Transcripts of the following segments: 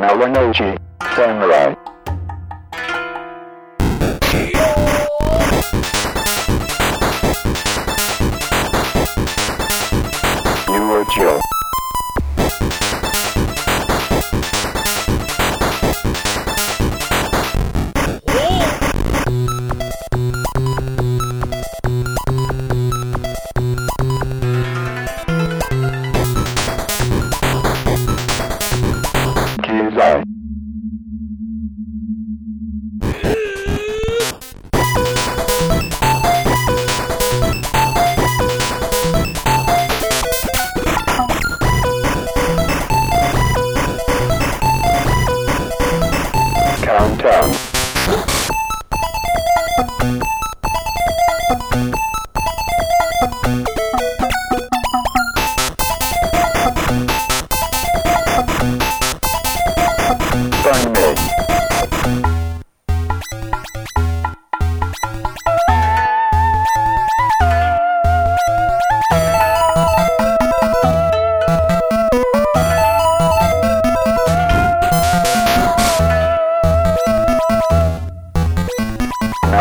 Malinoji Samurai. You are Joe. Kizai.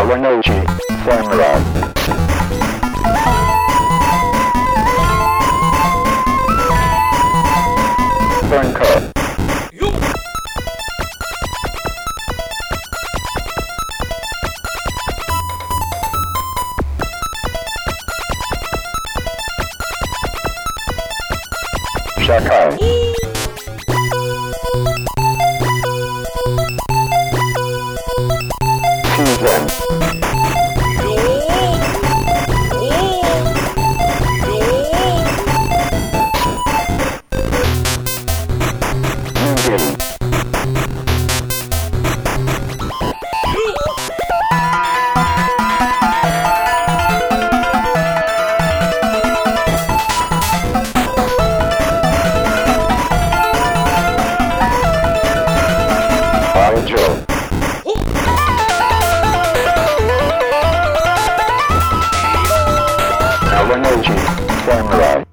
Malinoji Samurai. Burncut. Shakai. Joe. Malinoji Samurai.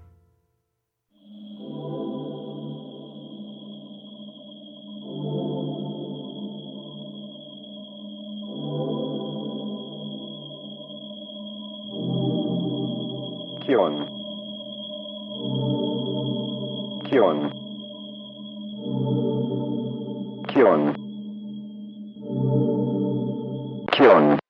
Kion. Kion. Kion. Kion.